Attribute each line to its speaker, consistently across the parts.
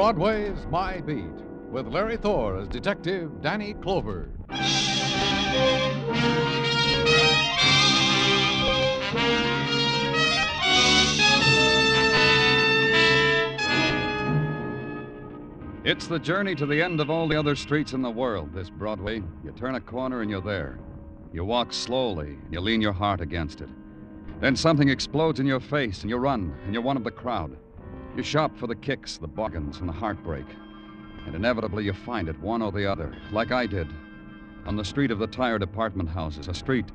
Speaker 1: Broadway's My Beat, with Larry Thor as Detective Danny Clover.
Speaker 2: It's the journey to the end of all the other streets in the world, this Broadway. You turn a corner and you're there. You walk slowly, and you lean your heart against it. Then something explodes in your face, and you run, and you're one of the crowd. You shop for the kicks, the bargains, and the heartbreak. And inevitably you find it, one or the other, like I did. On the street of the tired apartment houses, a street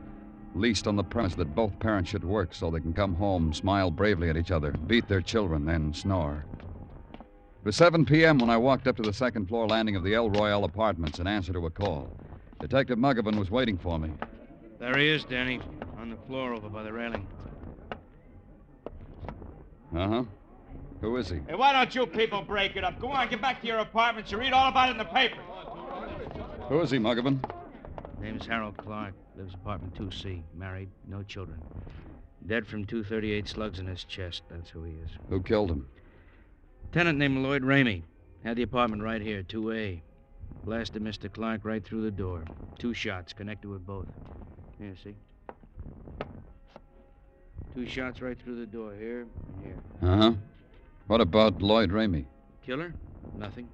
Speaker 2: leased on the premise that both parents should work so they can come home, smile bravely at each other, beat their children, then snore. It was 7 p.m. when I walked up to the second floor landing of the El Royale apartments in answer to a call. Detective Muggavan was waiting for me.
Speaker 3: There he is, Danny, on the floor over by the railing.
Speaker 2: Uh huh. Who is he?
Speaker 4: Hey, why don't you people break it up? Go on, get back to your apartments. You read all about it in the paper.
Speaker 2: Who is he, Muggavan?
Speaker 3: Name's Harold Clark. Lives apartment 2C. Married, no children. Dead from 238 slugs in his chest. That's who he is.
Speaker 2: Who killed him?
Speaker 3: Tenant named Lloyd Ramey. Had the apartment right here, 2A. Blasted Mr. Clark right through the door. Two shots connected with both. Here, see? Two shots right through the door, here and here.
Speaker 2: Uh huh. What about Lloyd Ramey?
Speaker 3: Killer? Nothing.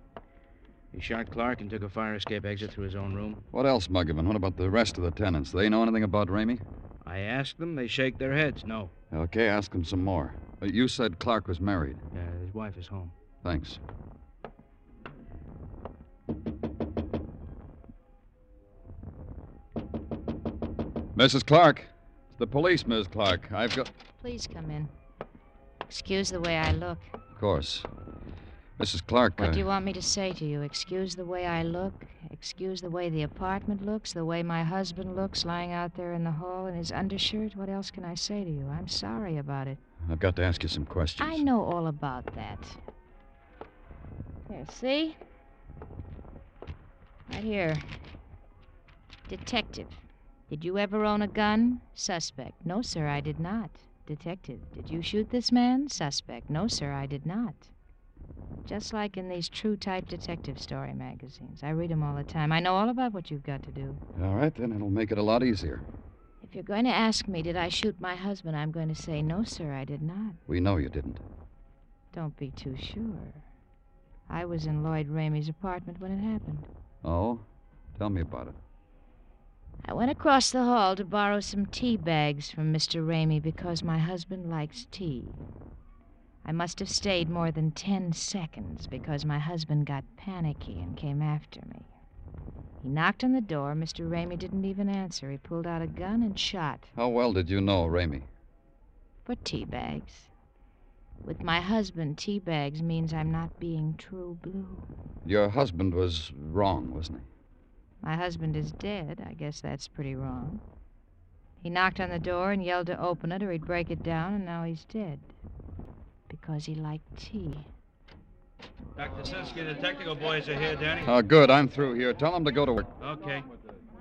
Speaker 3: He shot Clark and took a fire escape exit through his own room.
Speaker 2: What else, Muggavan? What about the rest of the tenants? They know anything about Ramey?
Speaker 3: I asked them, they shake their heads. No.
Speaker 2: Okay, ask them some more. Uh, You said Clark was married.
Speaker 3: Yeah, his wife is home.
Speaker 2: Thanks. Mrs. Clark. It's the police, Miss Clark. I've got.
Speaker 5: Please come in. Excuse the way I look.
Speaker 2: Of course. Mrs. Clark.
Speaker 5: What
Speaker 2: uh,
Speaker 5: do you want me to say to you? Excuse the way I look? Excuse the way the apartment looks? The way my husband looks lying out there in the hall in his undershirt? What else can I say to you? I'm sorry about it.
Speaker 2: I've got to ask you some questions.
Speaker 5: I know all about that. Here, see? Right here. Detective. Did you ever own a gun? Suspect. No, sir, I did not. Detective. Did you shoot this man? Suspect. No, sir, I did not. Just like in these true type detective story magazines. I read them all the time. I know all about what you've got to do.
Speaker 2: All right, then it'll make it a lot easier.
Speaker 5: If you're going to ask me, did I shoot my husband, I'm going to say, no, sir, I did not.
Speaker 2: We know you didn't.
Speaker 5: Don't be too sure. I was in Lloyd Ramey's apartment when it happened.
Speaker 2: Oh? Tell me about it.
Speaker 5: I went across the hall to borrow some tea bags from Mr. Ramey because my husband likes tea. I must have stayed more than ten seconds because my husband got panicky and came after me. He knocked on the door. Mr. Ramey didn't even answer. He pulled out a gun and shot
Speaker 2: How well did you know Ramey?
Speaker 5: for tea bags. With my husband, tea bags means I'm not being true blue.
Speaker 2: Your husband was wrong, wasn't he?
Speaker 5: My husband is dead. I guess that's pretty wrong. He knocked on the door and yelled to open it or he'd break it down, and now he's dead. Because he liked tea.
Speaker 4: Dr. Sinsky, the technical boys are here, Danny.
Speaker 2: Oh, good. I'm through here. Tell them to go to work.
Speaker 3: Okay.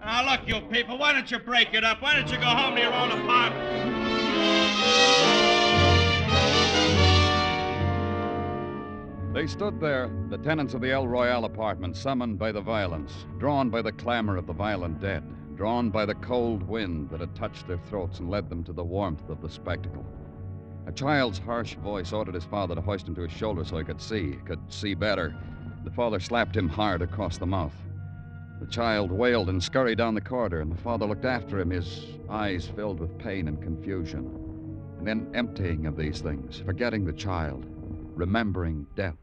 Speaker 4: Now, look, you people, why don't you break it up? Why don't you go home to your own apartment?
Speaker 2: They stood there, the tenants of the El Royale apartment, summoned by the violence, drawn by the clamor of the violent dead, drawn by the cold wind that had touched their throats and led them to the warmth of the spectacle. A child's harsh voice ordered his father to hoist him to his shoulder so he could see, could see better. The father slapped him hard across the mouth. The child wailed and scurried down the corridor, and the father looked after him, his eyes filled with pain and confusion. And then emptying of these things, forgetting the child, remembering death.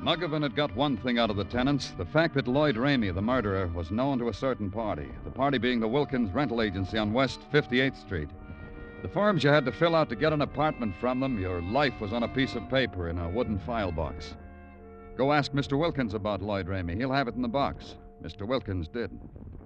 Speaker 2: Muggavan had got one thing out of the tenants the fact that Lloyd Ramey, the murderer, was known to a certain party, the party being the Wilkins Rental Agency on West 58th Street. The forms you had to fill out to get an apartment from them, your life was on a piece of paper in a wooden file box. Go ask Mr. Wilkins about Lloyd Ramey. He'll have it in the box. Mr. Wilkins did.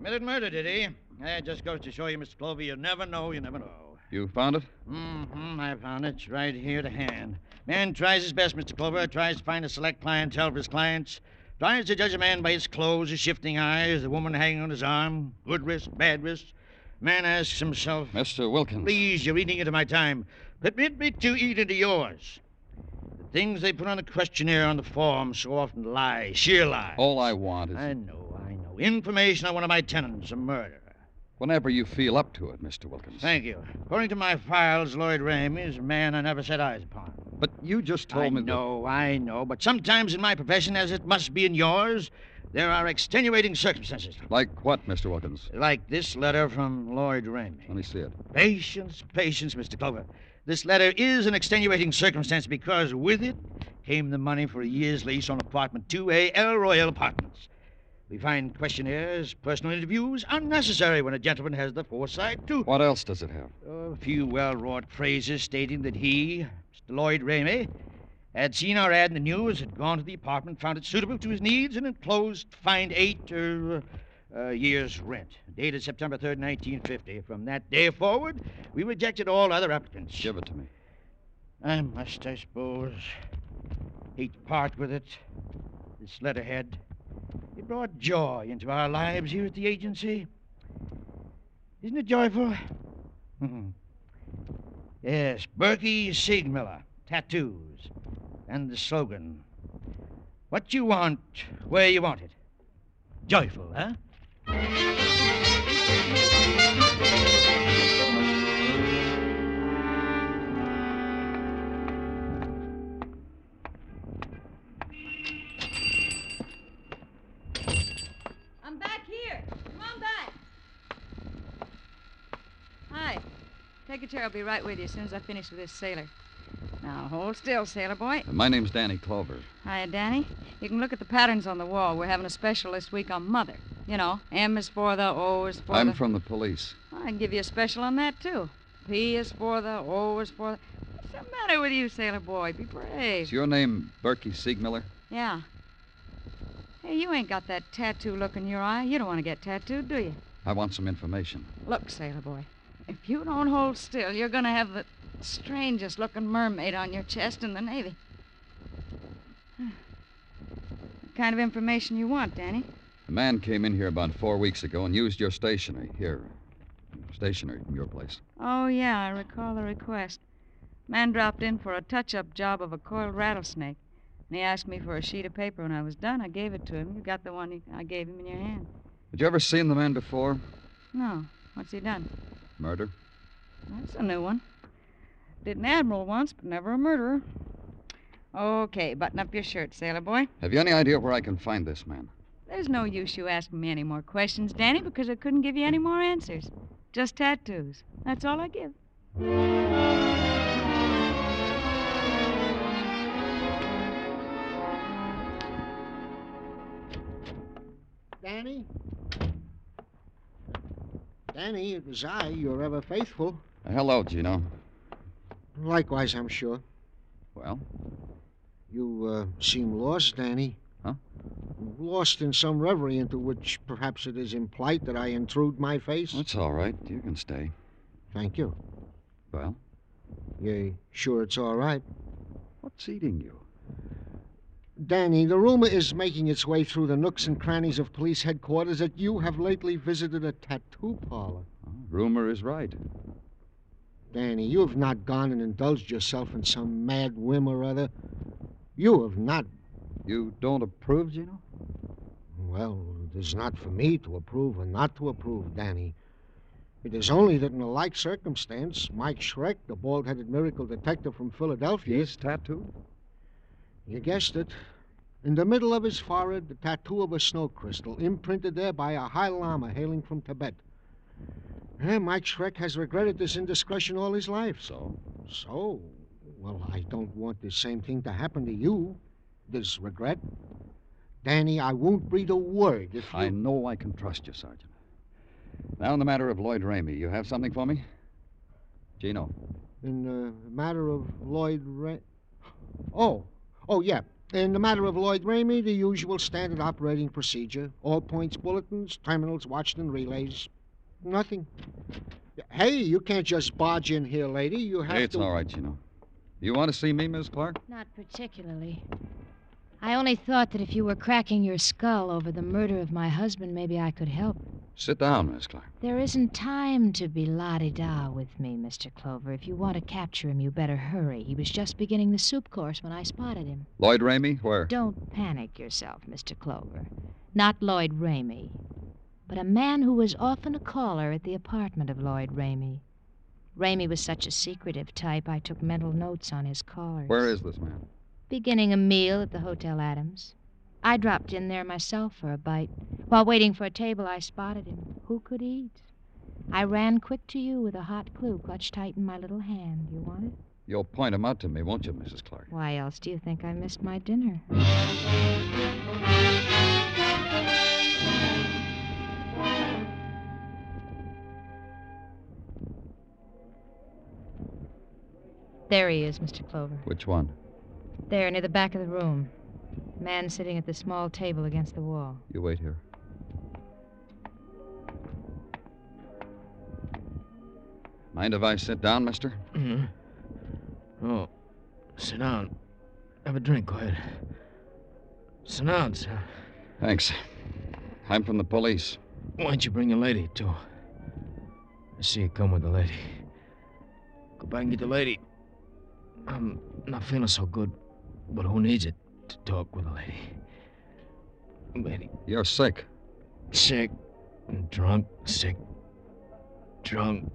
Speaker 6: Committed murder, did he? That just goes to show you, Mr. Clover, you never know, you never know.
Speaker 2: You found it?
Speaker 6: Mm-hmm, I found it. It's right here to hand. Man tries his best, Mr. Clover. Tries to find a select clientele for his clients. Tries to judge a man by his clothes, his shifting eyes, the woman hanging on his arm. Good wrist, bad wrist. Man asks himself,
Speaker 2: Mr. Wilkins.
Speaker 6: Please, you're eating into my time. Permit me to eat into yours. The things they put on the questionnaire on the form so often lie, sheer lie.
Speaker 2: All I want is.
Speaker 6: I know. Information on one of my tenants, a murderer.
Speaker 2: Whenever you feel up to it, Mr. Wilkins.
Speaker 6: Thank you. According to my files, Lloyd Ramey is a man I never set eyes upon.
Speaker 2: But you just told
Speaker 6: I
Speaker 2: me that-
Speaker 6: know, I know. But sometimes in my profession, as it must be in yours, there are extenuating circumstances.
Speaker 2: Like what, Mr. Wilkins?
Speaker 6: Like this letter from Lloyd Ramey.
Speaker 2: Let me see it.
Speaker 6: Patience, patience, Mr. Clover. This letter is an extenuating circumstance because with it came the money for a year's lease on apartment 2A El Royale Apartments. We find questionnaires, personal interviews unnecessary when a gentleman has the foresight to.
Speaker 2: What else does it have?
Speaker 6: A few well wrought phrases stating that he, Mr. Lloyd Ramey, had seen our ad in the news, had gone to the apartment, found it suitable to his needs, and enclosed find eight uh, uh, years' rent. Dated September 3rd, 1950. From that day forward, we rejected all other applicants.
Speaker 2: Give it to me.
Speaker 6: I must, I suppose, hate to part with it. This letterhead. It brought joy into our lives here at the agency. Isn't it joyful? Mhm. yes, Berkey Siegmiller, tattoos, and the slogan What you want, where you want it. Joyful, huh?
Speaker 7: Take a chair. I'll be right with you as soon as I finish with this sailor. Now, hold still, sailor boy.
Speaker 2: My name's Danny Clover.
Speaker 7: Hiya, Danny. You can look at the patterns on the wall. We're having a special this week on Mother. You know, M is for the, O is for
Speaker 2: I'm
Speaker 7: the.
Speaker 2: from the police.
Speaker 7: I can give you a special on that, too. P is for the, O is for the. What's the matter with you, sailor boy? Be brave.
Speaker 2: Is your name Berkey Siegmiller?
Speaker 7: Yeah. Hey, you ain't got that tattoo look in your eye. You don't want to get tattooed, do you?
Speaker 2: I want some information.
Speaker 7: Look, sailor boy, if you don't hold still, you're going to have the strangest looking mermaid on your chest in the Navy. What kind of information you want, Danny?
Speaker 2: A man came in here about four weeks ago and used your stationery. Here. Stationery from your place.
Speaker 7: Oh, yeah, I recall the request. Man dropped in for a touch up job of a coiled rattlesnake. And he asked me for a sheet of paper. When I was done, I gave it to him. You got the one he, I gave him in your hand.
Speaker 2: Had you ever seen the man before?
Speaker 7: No. What's he done?
Speaker 2: Murder?
Speaker 7: That's a new one. Did an admiral once, but never a murderer. Okay, button up your shirt, sailor boy.
Speaker 2: Have you any idea where I can find this man?
Speaker 7: There's no use you asking me any more questions, Danny, because I couldn't give you any more answers. Just tattoos. That's all I give.
Speaker 8: Danny, it was I, your ever faithful.
Speaker 2: Hello, Gino.
Speaker 8: Likewise, I'm sure.
Speaker 2: Well,
Speaker 8: You uh, seem lost, Danny.
Speaker 2: Huh?
Speaker 8: Lost in some reverie into which perhaps it is implied that I intrude my face.
Speaker 2: that's all right. You can stay.
Speaker 8: Thank you.
Speaker 2: Well,
Speaker 8: You sure it's all right?
Speaker 2: what's eating you?
Speaker 8: Danny, the rumor is making its way through the nooks and crannies of police headquarters that you have lately visited a tattoo parlor.
Speaker 2: Oh, rumor is right.
Speaker 8: Danny, you have not gone and indulged yourself in some mad whim or other. You have not.
Speaker 2: You don't approve, Gino?
Speaker 8: Well, it is not for me to approve or not to approve, Danny. It is only that in a like circumstance, Mike Schreck, the bald headed miracle detective from Philadelphia.
Speaker 2: He's tattooed?
Speaker 8: You guessed it. In the middle of his forehead, the tattoo of a snow crystal, imprinted there by a High Lama hailing from Tibet. Eh, Mike Schreck has regretted this indiscretion all his life.
Speaker 2: So?
Speaker 8: So, well, I don't want the same thing to happen to you. This regret. Danny, I won't breathe a word if you...
Speaker 2: I know I can trust you, Sergeant. Now, in the matter of Lloyd Ramey, you have something for me? Gino.
Speaker 8: In the matter of Lloyd Ra... Oh, oh, yeah. In the matter of Lloyd Ramey, the usual standard operating procedure. All points bulletins, terminals watched and relays. Nothing. Hey, you can't just barge in here, lady. You have
Speaker 2: It's
Speaker 8: to...
Speaker 2: It's all right, Gino. You want to see me, Miss Clark?
Speaker 5: Not particularly. I only thought that if you were cracking your skull over the murder of my husband, maybe I could help.
Speaker 2: Sit down, Miss Clark.
Speaker 5: There isn't time to be la di da with me, Mr. Clover. If you want to capture him, you better hurry. He was just beginning the soup course when I spotted him.
Speaker 2: Lloyd Ramey, where?
Speaker 5: Don't panic yourself, Mr. Clover. Not Lloyd Ramey, but a man who was often a caller at the apartment of Lloyd Ramey. Ramey was such a secretive type, I took mental notes on his callers.
Speaker 2: Where is this man?
Speaker 5: Beginning a meal at the Hotel Adams. I dropped in there myself for a bite. While waiting for a table, I spotted him. Who could eat? I ran quick to you with a hot clue clutched tight in my little hand. You want it?
Speaker 2: You'll point him out to me, won't you, Mrs. Clark?
Speaker 5: Why else do you think I missed my dinner? There he is, Mr. Clover.
Speaker 2: Which one?
Speaker 5: There, near the back of the room. Man sitting at the small table against the wall.
Speaker 2: You wait here. Mind if I sit down, mister?
Speaker 3: Mhm. Oh, sit down. Have a drink, go ahead. Sit down, sir.
Speaker 2: Thanks. I'm from the police.
Speaker 3: Why don't you bring the lady, too? I see you come with the lady. Go back and get the lady. I'm not feeling so good, but who needs it to talk with a lady? Lady,
Speaker 2: You're sick.
Speaker 3: sick, drunk, sick, drunk.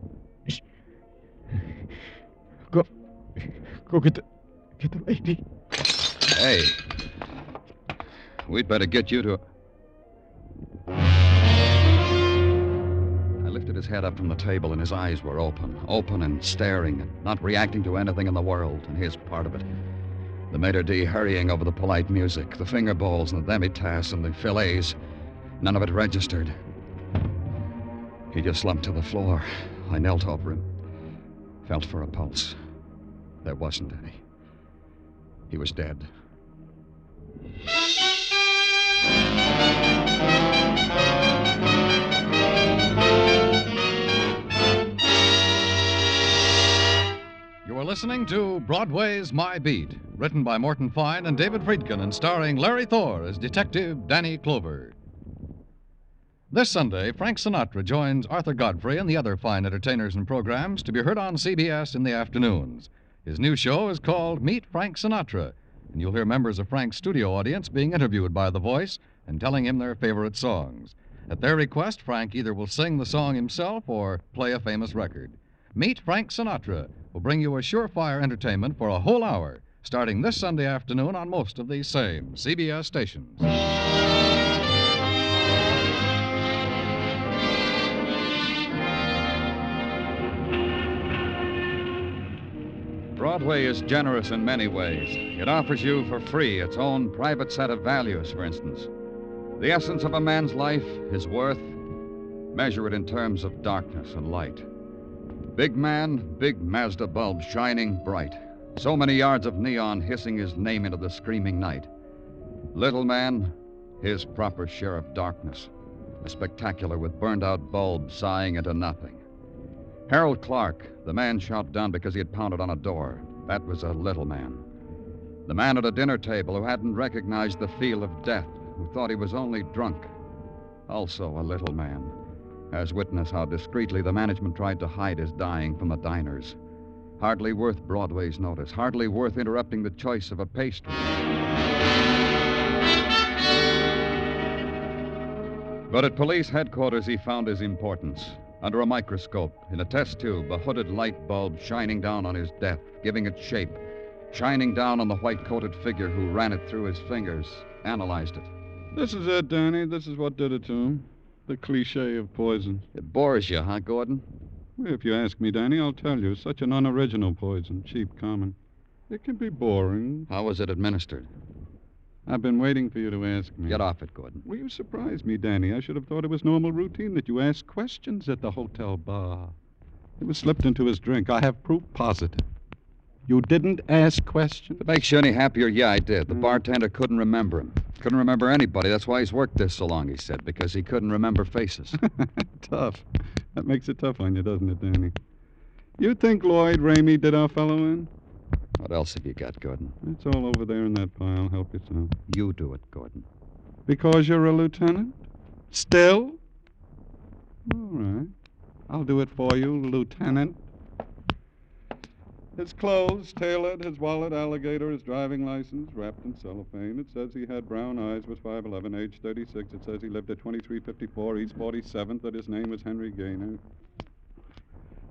Speaker 3: Go, go get the, get the lady.
Speaker 2: Hey. We'd better get you to. I lifted his head up from the table, and his eyes were open, open and staring, and not reacting to anything in the world, and his part of it. The maitre d' hurrying over the polite music, the finger bowls and the demi-tasse and the fillets. None of it registered. He just slumped to the floor. I knelt over him, felt for a pulse. There wasn't any. He was dead.
Speaker 1: You are listening to Broadway's My Beat, written by Morton Fine and David Friedkin and starring Larry Thor as Detective Danny Clover. This Sunday, Frank Sinatra joins Arthur Godfrey and the other fine entertainers and programs to be heard on CBS in the afternoons. His new show is called Meet Frank Sinatra, and you'll hear members of Frank's studio audience being interviewed by the voice and telling him their favorite songs. At their request, Frank either will sing the song himself or play a famous record. Meet Frank Sinatra will bring you a surefire entertainment for a whole hour, starting this Sunday afternoon on most of these same CBS stations.
Speaker 2: Broadway is generous in many ways. It offers you for free its own private set of values, for instance. The essence of a man's life, his worth, measure it in terms of darkness and light. Big man, big Mazda bulb shining bright. So many yards of neon hissing his name into the screaming night. Little man, his proper share of darkness. A spectacular with burned out bulbs sighing into nothing. Harold Clark, the man shot down because he had pounded on a door. That was a little man. The man at a dinner table who hadn't recognized the feel of death, who thought he was only drunk. Also a little man. As witness how discreetly the management tried to hide his dying from the diners. Hardly worth Broadway's notice, hardly worth interrupting the choice of a pastry. But at police headquarters, he found his importance. Under a microscope, in a test tube, a hooded light bulb shining down on his death, giving it shape, shining down on the white coated figure who ran it through his fingers, analyzed it.
Speaker 9: This is it, Danny. This is what did it to him. The cliche of poison.
Speaker 2: It bores you, huh, Gordon?
Speaker 9: If you ask me, Danny, I'll tell you. Such an unoriginal poison, cheap, common. It can be boring.
Speaker 2: How was it administered?
Speaker 9: I've been waiting for you to ask me.
Speaker 2: Get off it, Gordon.
Speaker 9: Well, you surprised me, Danny. I should have thought it was normal routine that you ask questions at the hotel bar. It was slipped into his drink. I have proof positive. You didn't ask questions?
Speaker 2: If it makes you any happier, yeah, I did. The bartender couldn't remember him. Couldn't remember anybody. That's why he's worked this so long, he said, because he couldn't remember faces.
Speaker 9: tough. That makes it tough on you, doesn't it, Danny? You think Lloyd Ramey did our fellow in?
Speaker 2: what else have you got, Gordon?
Speaker 9: It's all over there in that pile. Help yourself.
Speaker 2: You do it, Gordon.
Speaker 9: Because you're a lieutenant? Still? All right. I'll do it for you, Lieutenant. His clothes, tailored, his wallet, alligator, his driving license, wrapped in cellophane. It says he had brown eyes, was 5'11, age 36. It says he lived at 2354 East 47th, that his name was Henry Gaynor.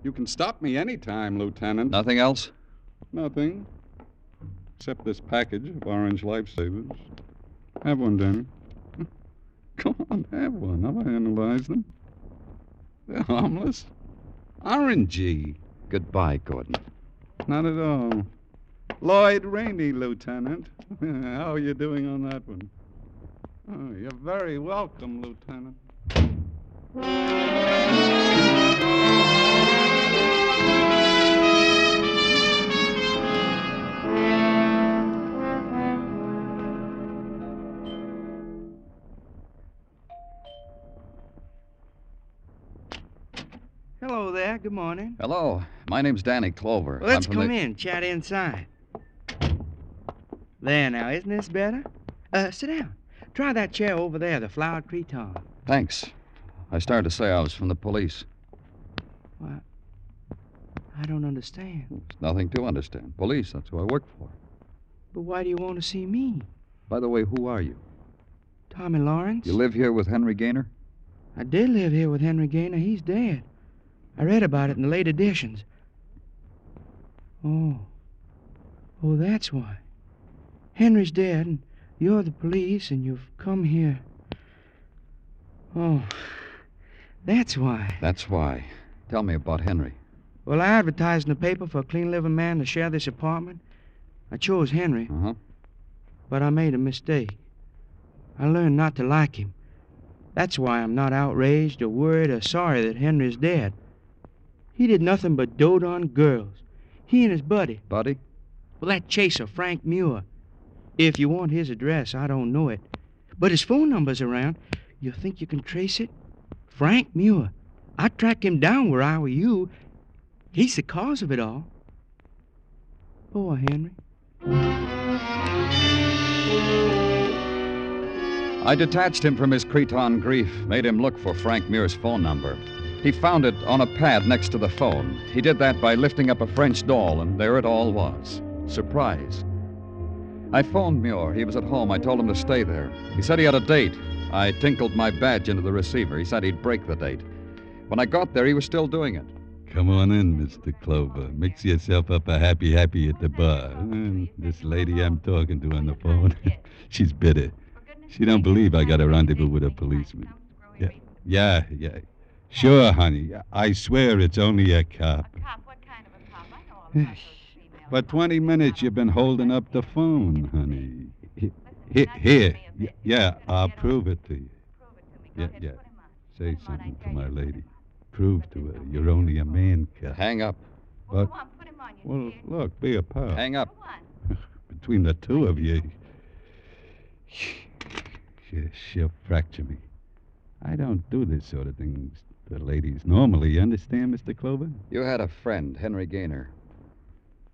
Speaker 9: You can stop me any time, Lieutenant.
Speaker 2: Nothing else?
Speaker 9: Nothing. Except this package of orange lifesavers. Have one, Danny. Come on, have one. I'll analyze them. They're harmless. Orangey.
Speaker 2: Goodbye, Gordon.
Speaker 9: Not at all. Lloyd Ramey, Lieutenant. How are you doing on that one? Oh, you're very welcome, Lieutenant.
Speaker 10: Good morning.
Speaker 2: Hello. My name's Danny Clover.
Speaker 10: Well, let's come
Speaker 2: the...
Speaker 10: in. Chat inside. There now, isn't this better? Uh, sit down. Try that chair over there, the flowered cretonne.
Speaker 2: Thanks. I started to say I was from the police.
Speaker 10: What? I don't understand.
Speaker 2: There's nothing to understand. Police, that's who I work for.
Speaker 10: But why do you want to see me?
Speaker 2: By the way, who are you?
Speaker 10: Tommy Lawrence?
Speaker 2: You live here with Henry Gaynor?
Speaker 10: I did live here with Henry Gaynor. He's dead. I read about it in the late editions. Oh. Oh, that's why. Henry's dead, and you're the police, and you've come here. Oh. That's why.
Speaker 2: That's why. Tell me about Henry.
Speaker 10: Well, I advertised in the paper for a clean living man to share this apartment. I chose Henry,
Speaker 2: Uh huh.
Speaker 10: but I made a mistake. I learned not to like him. That's why I'm not outraged or worried or sorry that Henry's dead. He did nothing but dote on girls. He and his buddy.
Speaker 2: Buddy?
Speaker 10: Well, that chaser, Frank Muir. If you want his address, I don't know it. But his phone number's around. You think you can trace it? Frank Muir. I'd track him down where I were you. He's the cause of it all. Poor Henry.
Speaker 2: I detached him from his cretonne grief, made him look for Frank Muir's phone number. He found it on a pad next to the phone. He did that by lifting up a French doll, and there it all was. Surprise. I phoned Muir. He was at home. I told him to stay there. He said he had a date. I tinkled my badge into the receiver. He said he'd break the date. When I got there, he was still doing it.
Speaker 9: Come on in, Mr. Clover. Mix yourself up a happy happy at the bar. And this lady I'm talking to on the phone, she's bitter. She don't believe I got a rendezvous with a policeman. Yeah, yeah, yeah. Sure, honey. I swear it's only a cop. A
Speaker 7: cop? What kind of a cop? I know all
Speaker 9: about those For 20 minutes you've been holding up the phone, honey. Here, here. Y- Yeah, I'll prove it to you. Yeah, yeah. Say something to my lady. Prove to her you're only a man cop.
Speaker 2: Hang up.
Speaker 9: But, well, look, be a pal.
Speaker 2: Hang up.
Speaker 9: Between the two of you, she'll, she'll fracture me. I don't do this sort of thing to ladies normally. You understand, Mr. Clover?
Speaker 2: You had a friend, Henry Gaynor.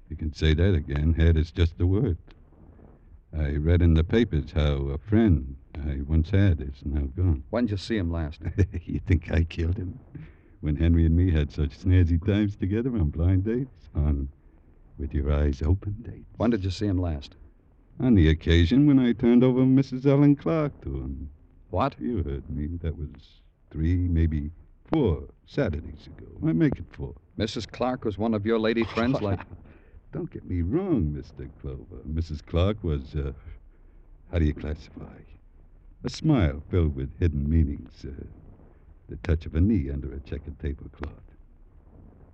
Speaker 9: You can say that again. Head is just a word. I read in the papers how a friend I once had is now gone.
Speaker 2: When'd you see him last?
Speaker 9: you think I killed him? When Henry and me had such snazzy times together on blind dates? On with your eyes open dates?
Speaker 2: When did you see him last?
Speaker 9: On the occasion when I turned over Mrs. Ellen Clark to him.
Speaker 2: What?
Speaker 9: You heard me. That was three, maybe four Saturdays ago. I make it four.
Speaker 2: Mrs. Clark was one of your lady friends, like.
Speaker 9: Don't get me wrong, Mr. Clover. Mrs. Clark was, uh, how do you classify? A smile filled with hidden meanings. Uh, the touch of a knee under a checkered tablecloth.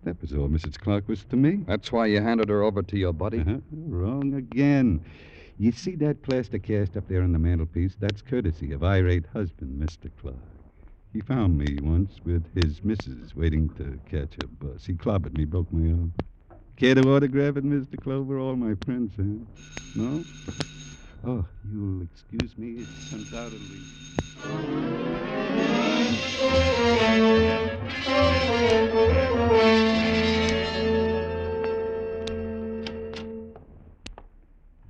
Speaker 9: That was all Mrs. Clark was to me.
Speaker 2: That's why you handed her over to your buddy?
Speaker 9: Uh-huh. Wrong again. You see that plaster cast up there on the mantelpiece? That's courtesy of irate husband, Mr. Clark. He found me once with his missus waiting to catch a bus. He clobbered me, broke my arm. Care to autograph it, Mr. Clover? All my friends huh? No? Oh, you'll excuse me. It's undoubtedly.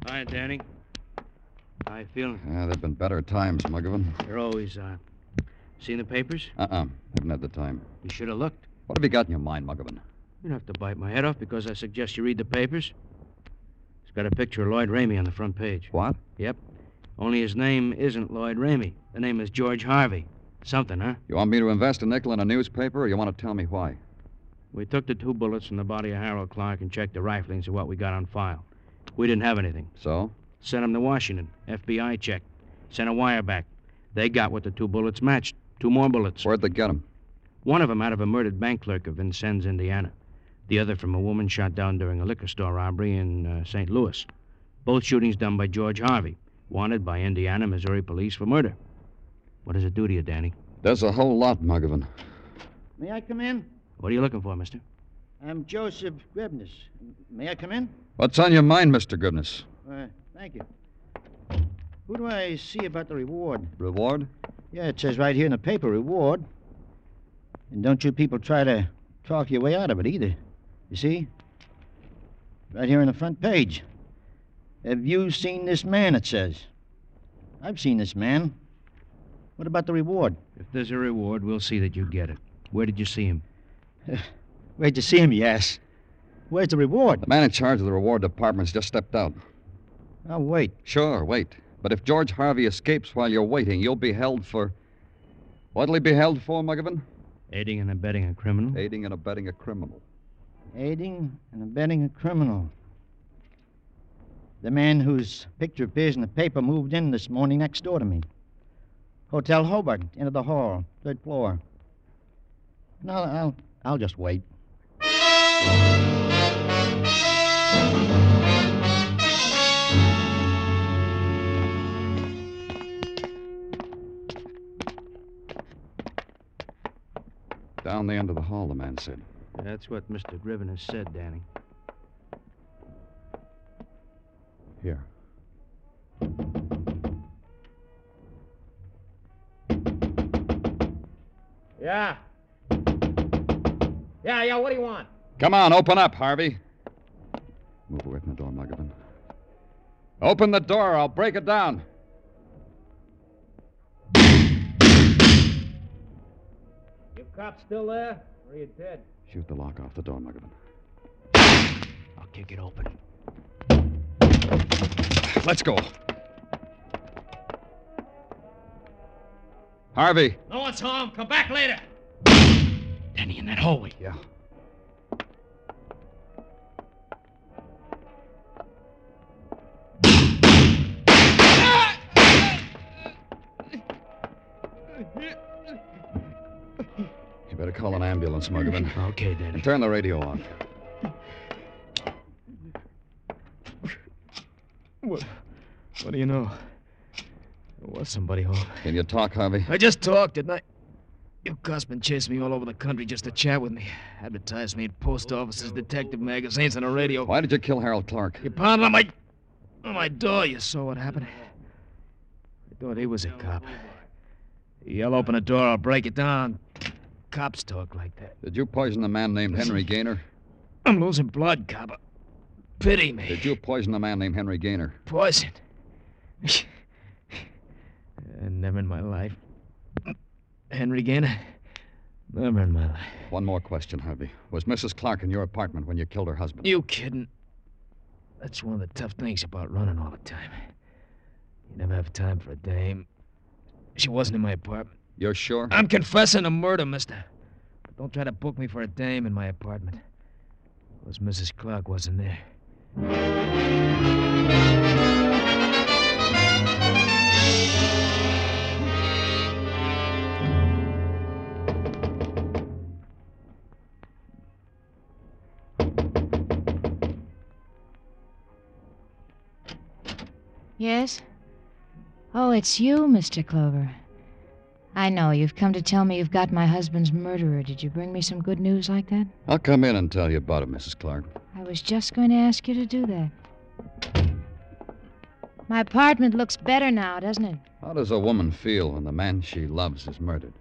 Speaker 10: Hi, Danny. How you feeling?
Speaker 2: Yeah, there've been better times, Muggavan.
Speaker 10: You're always, uh, seen the papers?
Speaker 2: Uh-uh. Haven't had the time.
Speaker 10: You should have looked.
Speaker 2: What have you got in your mind, Muggavan?
Speaker 10: You don't have to bite my head off because I suggest you read the papers. It's got a picture of Lloyd Ramey on the front page.
Speaker 2: What?
Speaker 10: Yep. Only his name isn't Lloyd Ramey. The name is George Harvey. Something, huh?
Speaker 2: You want me to invest a nickel in a newspaper, or you want to tell me why?
Speaker 10: We took the two bullets from the body of Harold Clark and checked the riflings of what we got on file. We didn't have anything.
Speaker 2: So?
Speaker 10: Sent them to Washington. FBI checked. Sent a wire back. They got what the two bullets matched. Two more bullets.
Speaker 2: Where'd they get them?
Speaker 10: One of them out of a murdered bank clerk of Vincennes, Indiana. The other from a woman shot down during a liquor store robbery in uh, St. Louis. Both shootings done by George Harvey, wanted by Indiana, Missouri police for murder. What does it do to you, Danny?
Speaker 2: There's a whole lot, Muggavan.
Speaker 6: May I come in?
Speaker 10: What are you looking for, mister?
Speaker 6: I'm Joseph Grebness. May I come in?
Speaker 2: What's on your mind, Mr. Goodness?
Speaker 6: Uh, thank you. Who do I see about the reward?
Speaker 2: Reward?
Speaker 6: Yeah, it says right here in the paper, reward. And don't you people try to talk your way out of it either. You see? Right here on the front page. Have you seen this man, it says. I've seen this man. What about the reward?
Speaker 10: If there's a reward, we'll see that you get it. Where did you see him?
Speaker 6: Where'd you see him, yes? Where's the reward?
Speaker 2: The man in charge of the reward department's just stepped out.
Speaker 6: I'll wait.
Speaker 2: Sure, wait. But if George Harvey escapes while you're waiting, you'll be held for. What'll he be held for, Muggavan?
Speaker 10: Aiding and abetting a criminal?
Speaker 2: Aiding and abetting a criminal.
Speaker 6: Aiding and abetting a criminal. The man whose picture appears in the paper moved in this morning next door to me. Hotel Hobart, into the hall, third floor. No, I'll, I'll just wait.
Speaker 2: Down the end of the hall, the man said.
Speaker 10: That's what Mr. Driven has said, Danny.
Speaker 2: Here.
Speaker 11: Yeah. Yeah, yeah, what do you want?
Speaker 2: Come on, open up, Harvey. Move away from the door, Muggavan. Open the door, I'll break it down.
Speaker 11: You cops still there? Or are you dead?
Speaker 2: Shoot the lock off the door, Muggavan.
Speaker 10: I'll kick it open.
Speaker 2: Let's go. Harvey.
Speaker 11: No one's home. Come back later.
Speaker 10: Danny, in that hallway.
Speaker 2: Yeah. Call an ambulance, Muggavan.
Speaker 10: Okay, Danny.
Speaker 2: And turn the radio on.
Speaker 3: What, what do you know? There was somebody home.
Speaker 2: Can you talk, Harvey?
Speaker 3: I just talked, didn't I? You cops been chasing me all over the country just to chat with me. Advertised me in post offices, detective magazines, and the radio.
Speaker 2: Why did you kill Harold Clark?
Speaker 3: You pounded on my on my door. You saw what happened. I thought he was a cop. You yell open the door, I'll break it down. Cops talk like that.
Speaker 2: Did you poison a man named Henry Gaynor?
Speaker 3: I'm losing blood, cop. Pity me.
Speaker 2: Did you poison a man named Henry Gaynor?
Speaker 3: Poison. Uh, never in my life. Henry Gaynor? Never in my life.
Speaker 2: One more question, Harvey. Was Mrs. Clark in your apartment when you killed her husband?
Speaker 3: You kidding? That's one of the tough things about running all the time. You never have time for a dame. She wasn't in my apartment.
Speaker 2: You're sure?
Speaker 3: I'm confessing a murder, mister. But don't try to book me for a dame in my apartment. Because Mrs. Clark wasn't there.
Speaker 5: Yes? Oh, it's you, Mr. Clover. I know. You've come to tell me you've got my husband's murderer. Did you bring me some good news like that?
Speaker 2: I'll come in and tell you about it, Mrs. Clark.
Speaker 5: I was just going to ask you to do that. My apartment looks better now, doesn't it?
Speaker 2: How does a woman feel when the man she loves is murdered?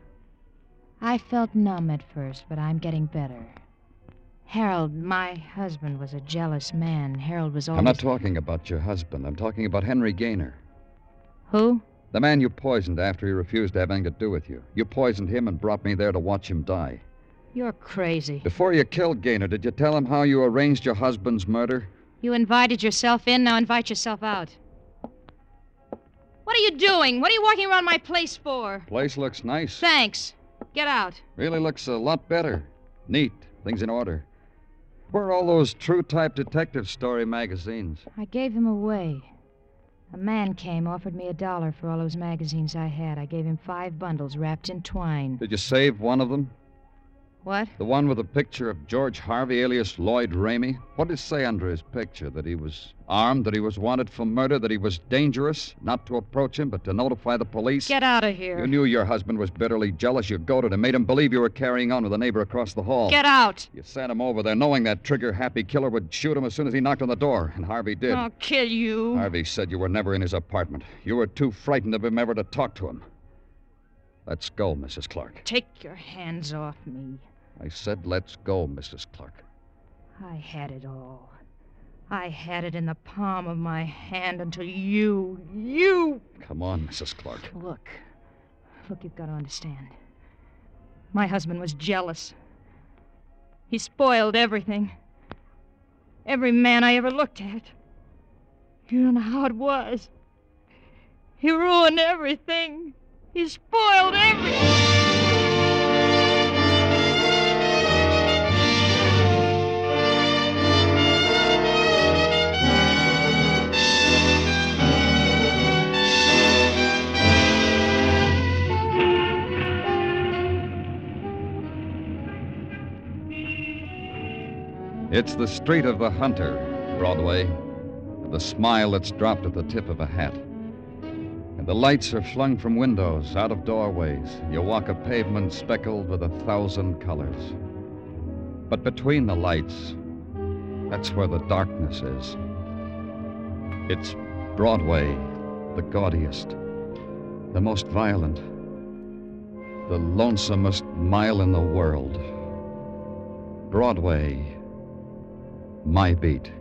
Speaker 5: I felt numb at first, but I'm getting better. Harold, my husband, was a jealous man. Harold was always.
Speaker 2: I'm not talking about your husband. I'm talking about Henry Gaynor.
Speaker 5: Who?
Speaker 2: The man you poisoned after he refused to have anything to do with you. You poisoned him and brought me there to watch him die.
Speaker 5: You're crazy.
Speaker 2: Before you killed Gaynor, did you tell him how you arranged your husband's murder?
Speaker 5: You invited yourself in, now invite yourself out. What are you doing? What are you walking around my place for?
Speaker 2: Place looks nice.
Speaker 5: Thanks. Get out.
Speaker 2: Really looks a lot better. Neat. Things in order. Where are all those true type detective story magazines?
Speaker 5: I gave them away. A man came, offered me a dollar for all those magazines I had. I gave him five bundles wrapped in twine.
Speaker 2: Did you save one of them?
Speaker 5: What?
Speaker 2: The one with the picture of George Harvey, alias Lloyd Ramey? What did it say under his picture? That he was armed, that he was wanted for murder, that he was dangerous, not to approach him, but to notify the police?
Speaker 5: Get out of here.
Speaker 2: You knew your husband was bitterly jealous. You goaded him, made him believe you were carrying on with a neighbor across the hall.
Speaker 5: Get out.
Speaker 2: You sent him over there, knowing that trigger happy killer would shoot him as soon as he knocked on the door, and Harvey did.
Speaker 5: I'll kill you.
Speaker 2: Harvey said you were never in his apartment. You were too frightened of him ever to talk to him. Let's go, Mrs. Clark.
Speaker 5: Take your hands off me.
Speaker 2: I said, let's go, Mrs. Clark.
Speaker 5: I had it all. I had it in the palm of my hand until you, you.
Speaker 2: Come on, Mrs. Clark.
Speaker 5: Look. Look, you've got to understand. My husband was jealous. He spoiled everything. Every man I ever looked at. You don't know how it was. He ruined everything. He spoiled everything.
Speaker 2: It's the street of the hunter, Broadway. The smile that's dropped at the tip of a hat. And the lights are flung from windows, out of doorways. You walk a pavement speckled with a thousand colors. But between the lights, that's where the darkness is. It's Broadway, the gaudiest, the most violent, the lonesomest mile in the world. Broadway, my beat.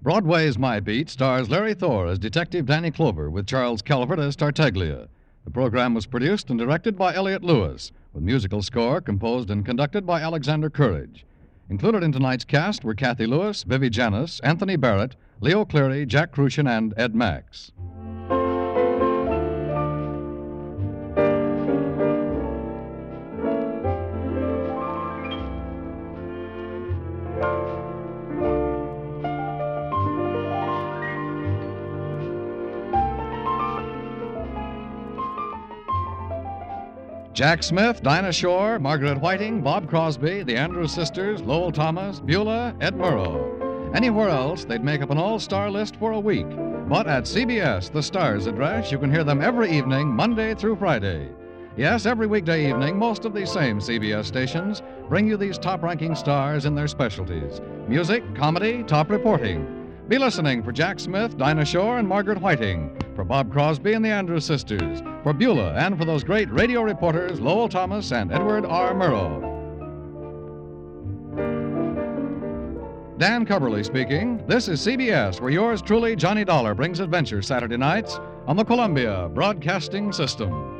Speaker 1: Broadway's My Beat stars Larry Thor as Detective Danny Clover with Charles Calvert as Tartaglia. The program was produced and directed by Elliott Lewis, with musical score composed and conducted by Alexander Courage. Included in tonight's cast were Cathy Lewis, Vivi Janiss, Anthony Barrett, Leo Cleary, Jack Kruschen, and Ed Max. Jack Smith, Dinah Shore, Margaret Whiting, Bob Crosby, the Andrews sisters, Lowell Thomas, Beulah, Ed Murrow. Anywhere else, they'd make up an all star list for a week. But at CBS, the Stars address, you can hear them every evening, Monday through Friday. Yes, every weekday evening, most of these same CBS stations bring you these top ranking stars in their specialties music, comedy, top reporting. Be listening for Jack Smith, Dinah Shore, and Margaret Whiting, for Bob Crosby and the Andrews sisters, for Beulah, and for those great radio reporters, Lowell Thomas and Edward R. Murrow. Dan Cubberly speaking. This is CBS, where yours truly, Johnny Dollar, brings adventure Saturday nights on the Columbia Broadcasting System.